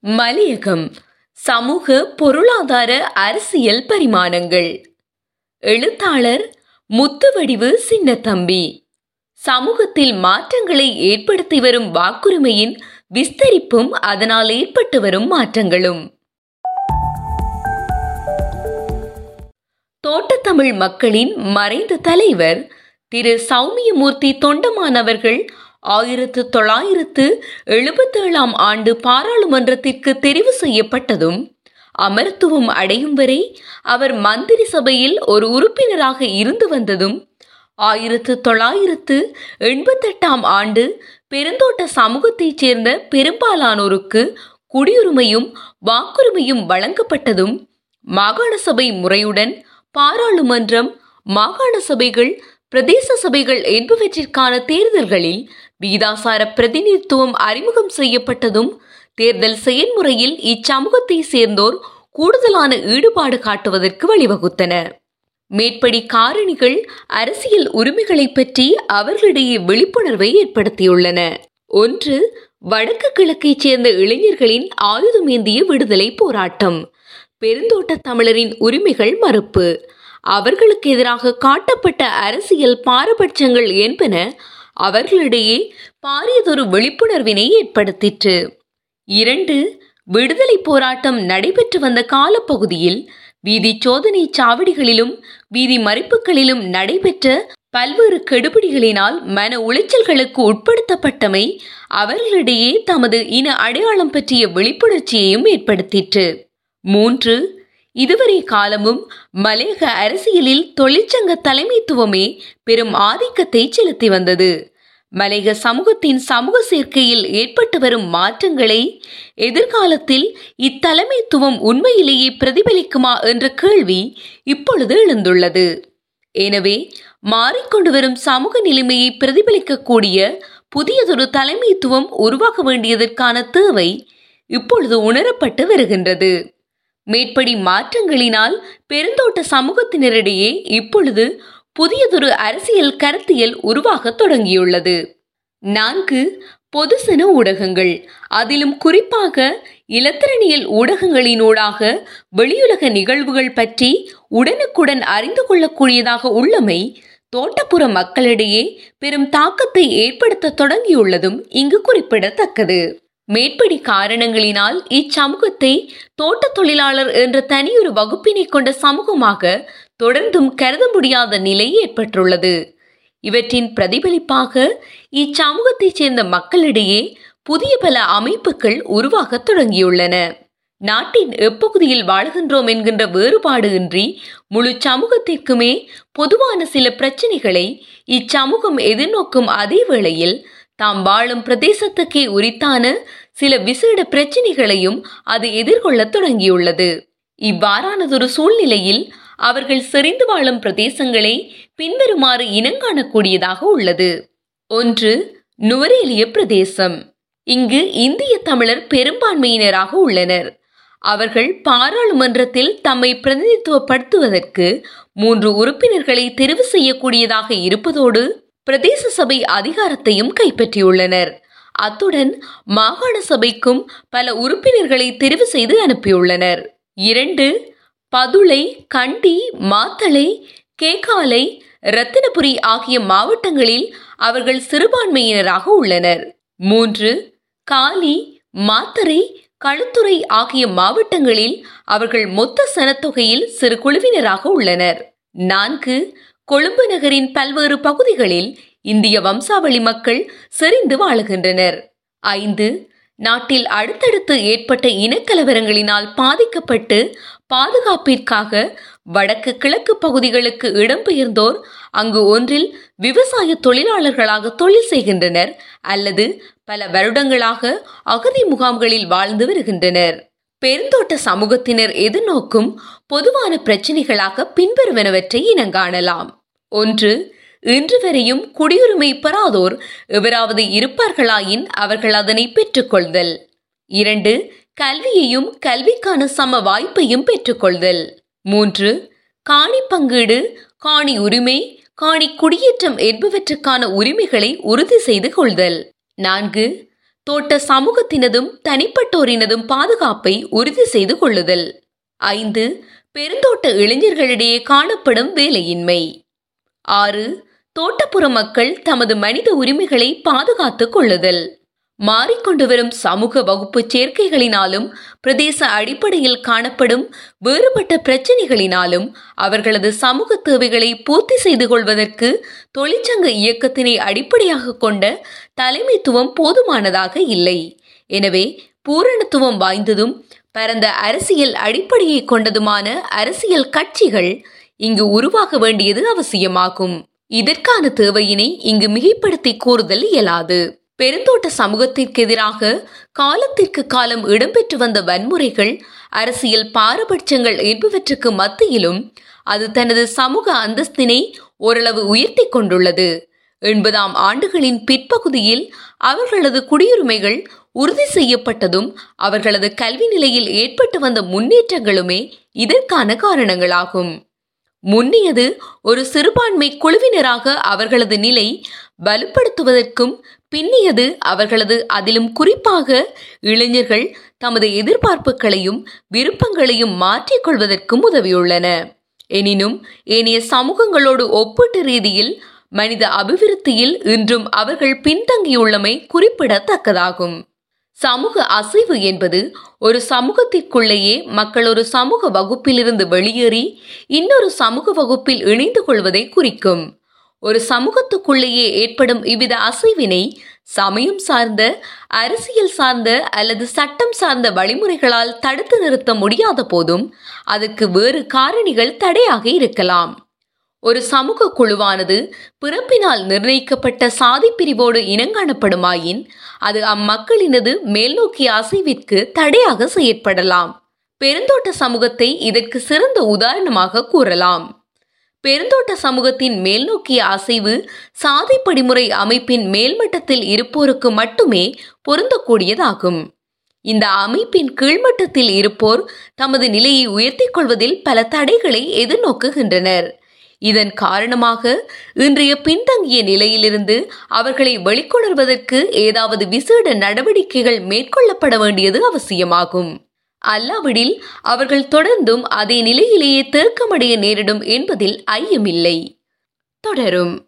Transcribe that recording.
மலையகம் சமூக பொருளாதார அரசியல் பரிமாணங்கள். எழுத்தாளர் முத்துவடிவு சின்னத்தம்பி. சமூகத்தில் மாற்றங்களை ஏற்படுத்தி வரும் வாக்குரிமையின் விஸ்தரிப்பும் அதனால் ஏற்பட்டு வரும் மாற்றங்களும். தோட்டத்தமிழ் மக்களின் மறைந்த தலைவர் திரு சௌமியமூர்த்தி தொண்டமானவர்கள் ஆயிரத்து தொள்ளாயிரத்து எழுபத்தேழாம் ஆண்டு பாராளுமன்றத்திற்கு தெரிவு செய்யப்பட்டதும் அமர்த்துவம் அடையும் வரை அவர் மந்திரி சபையில் ஒரு உறுப்பினராக இருந்து வந்ததும் ஆயிரத்து தொள்ளாயிரத்து எண்பத்தெட்டாம் ஆண்டு பெருந்தோட்ட சமூகத்தைச் சேர்ந்த பெரும்பாலானோருக்கு குடியுரிமையும் வாக்குரிமையும் வழங்கப்பட்டதும் மாகாண சபை முறையுடன் பாராளுமன்றம் மாகாண சபைகள் பிரதேச சபைகள் என்பவற்றிற்கான தேர்தல்களில் விகிதாசார பிரதிநிதித்துவம் அறிமுகம் செய்யப்பட்டதும் தேர்தல் செயல்முறையில் இச்சமூகத்தை சேர்ந்தோர் கூடுதலான ஈடுபாடு காட்டுவதற்கு வழிவகுத்தன. மேற்படி காரணிகள் அரசியல் உரிமைகளை பற்றி அவர்களிடையே விழிப்புணர்வை ஏற்படுத்தியுள்ளன. ஒன்று வடக்கு கிழக்கைச் சேர்ந்த இளைஞர்களின் ஆயுதமேந்திய விடுதலை போராட்டம். பெருந்தோட்ட தமிழரின் உரிமைகள் மறுப்பு. அவர்களுக்கு எதிராக காட்டப்பட்ட அரசியல் பாரபட்சங்கள் என்பன அவர்களிடையே பாரியதொரு விழிப்புணர்வினை ஏற்படுத்திற்று. இரண்டு விடுதலை போராட்டம் நடைபெற்று வந்த காலப்பகுதியில் வீதி சோதனை சாவடிகளிலும் வீதி மறிப்புகளிலும் நடைபெற்ற பல்வேறு கெடுபிடிகளினால் மன உளைச்சல்களுக்கு உட்படுத்தப்பட்டமை அவர்களிடையே தமது இன அடையாளம் பற்றிய விழிப்புணர்ச்சியையும் ஏற்படுத்திற்று. மூன்று இதுவரை காலமும் மலேக அரசியலில் தொழிற்சங்க தலைமைத்துவமே பெரும் ஆதிக்கத்தை செலுத்தி வந்தது. மலைக சமூகத்தின் சமூக சேர்க்கையில் ஏற்பட்டு வரும் மாற்றங்களை எதிர்காலத்தில் இத்தலைமைத்துவம் உண்மையிலேயே பிரதிபலிக்குமா என்ற கேள்வி இப்பொழுது எழுந்துள்ளது. எனவே மாறிக்கொண்டு வரும் சமூக நிலைமையை பிரதிபலிக்கக்கூடிய புதியதொரு தலைமைத்துவம் உருவாக வேண்டியதற்கான தேவை இப்பொழுது உணரப்பட்டு வருகின்றது. மேற்படி மாற்றங்களினால் பெருந்தோட்ட சமூகத்தினரிடையே இப்பொழுது புதியதொரு அரசியல் கருத்தியல் உருவாக தொடங்கியுள்ளது. நான்கு பொதுசன ஊடகங்கள். அதிலும் குறிப்பாக இலத்திரனியல் ஊடகங்களினூடாக வெளியுலக நிகழ்வுகள் பற்றி உடனுக்குடன் அறிந்து கொள்ளக்கூடியதாக உள்ளமை தோட்டப்புற மக்களிடையே பெரும் தாக்கத்தை ஏற்படுத்த தொடங்கியுள்ளதும் இங்கு குறிப்பிடத்தக்கது. மேற்படி காரணங்களினால் இச்சமூகத்தை தோட்ட தொழிலாளர் என்ற தனியொரு வகுப்பினை கொண்ட சமூகமாக தொடர்ந்தும் கருத முடியாத நிலை ஏற்பட்டுள்ளது. இவற்றின் பிரதிபலிப்பாக இச்சமூகத்தைச் சேர்ந்த மக்களிடையே புதிய பல அமைப்புகள் உருவாக தொடங்கியுள்ளன. நாட்டின் எப்பகுதியில் வாழ்கின்றோம் என்கின்ற வேறுபாடு இன்றி முழு சமூகத்திற்குமே பொதுவான சில பிரச்சனைகளை இச்சமூகம் எதிர்நோக்கும் அதே வேளையில் தாம் வாழும் பிரதேசத்துக்கே உரித்தான சில விசேட பிரச்சினைகளையும் அது எதிர்கொள்ள தொடங்கியுள்ளது. இவ்வாறானதொரு சூழ்நிலையில் அவர்கள் செறிந்து வாழும் பிரதேசங்களை பின்வருமாறு இனங்காணக்கூடியதாக உள்ளது. ஒன்று நுவரேலிய பிரதேசம். இங்கு இந்திய தமிழர் பெரும்பான்மையினராக உள்ளனர். அவர்கள் பாராளுமன்றத்தில் தம்மை பிரதிநிதித்துவப்படுத்துவதற்கு மூன்று உறுப்பினர்களை தெரிவு செய்யக்கூடியதாக இருப்பதோடு பிரதேச சபை அதிகாரத்தையும் கைப்பற்றியுள்ளனர். அத்துடன் மாகாண சபைக்கும் பல உறுப்பினர்களை தெரிவு செய்து அனுப்பியுள்ளனர். இரண்டு பதுளை கண்டி மாத்தளை கேகாலை ரத்தினபுரி ஆகிய மாவட்டங்களில் அவர்கள் சிறுபான்மையினராக உள்ளனர். மூன்று காலி மாத்தரை களுத்துறை ஆகிய மாவட்டங்களில் அவர்கள் மொத்த சனத்தொகையில் சிறு குழுவினராக உள்ளனர். நான்கு கொழும்பு நகரின் பல்வேறு பகுதிகளில் இந்திய வம்சாவளி மக்கள் செறிந்து வாழுகின்றனர். ஐந்து நாட்டில் அடுத்தடுத்து ஏற்பட்ட இனக்கலவரங்களினால் பாதிக்கப்பட்டு பாதுகாப்பிற்காக வடக்கு கிழக்கு பகுதிகளுக்கு இடம்பெயர்ந்தோர் அங்கு ஒன்றில் விவசாய தொழிலாளர்களாக தொழில் செய்கின்றனர் அல்லது பல வருடங்களாக அகதி முகாம்களில் வாழ்ந்து வருகின்றனர். பெருந்தோட்ட சமூகத்தினர் எதிர்நோக்கும் பொதுவான பிரச்சனைகளாக பின்வருவனவற்றை இனங்காணலாம். ஒன்று இன்று வரையும் குடியுரிமை பெறாதோர் எவராவது இருப்பார்களாயின் அவர்கள் அதனை பெற்றுக்கொள்தல். இரண்டு கல்வியையும் கல்விக்கான சம வாய்ப்பையும் பெற்றுக்கொள்தல். மூன்று காணி பங்கீடு காணி உரிமை காணி குடியேற்றம் என்பவற்றுக்கான உரிமைகளை உறுதி செய்து கொள்தல். நான்கு தோட்ட சமூகத்தினதும் தனிப்பட்டோரினதும் பாதுகாப்பை உறுதி செய்து கொள்ளுதல். ஐந்து பெருந்தோட்ட இளைஞர்களிடையே காணப்படும் வேலையின்மை. ஆறு தோட்டப்புற மக்கள் தமது மனித உரிமைகளை பாதுகாத்துக் கொள்ளுதல். மாறிக்கொண்டு வரும் சமூக வகுப்பு சேர்க்கைகளினாலும் பிரதேச அடிப்படையில் காணப்படும் வேறுபட்ட பிரச்சனைகளினாலும் அவர்களது சமூக தேவைகளை பூர்த்தி செய்து கொள்வதற்கு தொழிற்சங்க இயக்கத்தினை அடிப்படையாக கொண்ட தலைமைத்துவம் போதுமானதாக இல்லை. எனவே பூரணத்துவம் வாய்ந்ததும் பரந்த அரசியல் அடிப்படையை கொண்டதுமான அரசியல் கட்சிகள் இங்கு உருவாக வேண்டியது அவசியமாகும். இதற்கான தேவையினை இங்கு மிகைப்படுத்தி கூறுதல் இயலாது. பெருந்தோட்ட சமூகத்திற்கு எதிராக காலத்திற்கு காலம் இடம்பெற்று வந்த வன்முறைகள் அரசியல் பாரபட்சங்கள் என்பவற்றுக்கு மத்தியிலும் அது தனது சமூக அந்தஸ்தினை ஓரளவு உயர்த்தி கொண்டுள்ளது. எண்பதாம் ஆண்டுகளின் பிற்பகுதியில் அவர்களது குடியுரிமைகள் உறுதி செய்யப்பட்டதும் அவர்களது கல்வி நிலையில் ஏற்பட்டு வந்த முன்னேற்றங்களுமே இதற்கான காரணங்களாகும். முன்னியது ஒரு சிறுபான்மை குழுவினராக அவர்களது நிலை வலுப்படுத்துவதற்கும் பின்னியது அவர்களது அதிலும் குறிப்பாக இளைஞர்கள் தமது எதிர்பார்ப்புகளையும் விருப்பங்களையும் மாற்றிக்கொள்வதற்கும் உதவியுள்ளன. எனினும் ஏனைய சமூகங்களோடு ஒப்பீட்டு ரீதியில் மனித அபிவிருத்தியில் இன்றும் அவர்கள் பின்தங்கியுள்ளமை குறிப்பிடத்தக்கதாகும். சமூக அசைவு என்பது ஒரு சமூகத்திற்குள்ளேயே மக்கள் ஒரு சமூக வகுப்பிலிருந்து வெளியேறி இன்னொரு சமூக வகுப்பில் இணைந்து கொள்வதை குறிக்கும். ஒரு சமூகத்துக்குள்ளேயே ஏற்படும் இவ்வித அசைவினை சமயம் சார்ந்த அரசியல் சார்ந்த அல்லது சட்டம் சார்ந்த வழிமுறைகளால் தடுத்து நிறுத்த முடியாத போதும் அதற்கு வேறு காரணிகள் தடையாக இருக்கலாம். ஒரு சமூக குழுவானது பிறப்பினால் நிர்ணயிக்கப்பட்ட சாதி பிரிவோடு இனங்காணப்படுமாயின் அது அம்மக்களினது மேல்நோக்கிய அசைவிற்கு தடையாக செயற்படலாம். பெருந்தோட்ட சமூகத்தை இதற்கு சிறந்த உதாரணமாக கூறலாம். பெருந்தோட்ட சமூகத்தின் மேல்நோக்கிய அசைவு சாதி படிமுறை அமைப்பின் மேல்மட்டத்தில் இருப்போருக்கு மட்டுமே பொருந்தக்கூடியதாகும். இந்த அமைப்பின் கீழ்மட்டத்தில் இருப்போர் தமது நிலையை உயர்த்திக் கொள்வதில் பல தடைகளை எதிர்நோக்குகின்றனர். இதன் காரணமாக இன்றைய பின்தங்கிய நிலையிலிருந்து அவர்களை வெளிக்கொணர்வதற்கு ஏதாவது விசேட நடவடிக்கைகள் மேற்கொள்ளப்பட வேண்டியது அவசியமாகும். அல்லாவிடில் அவர்கள் தொடர்ந்தும் அதே நிலையிலேயே தேக்கமடைய நேரிடும் என்பதில் ஐயமில்லை. தொடரும்.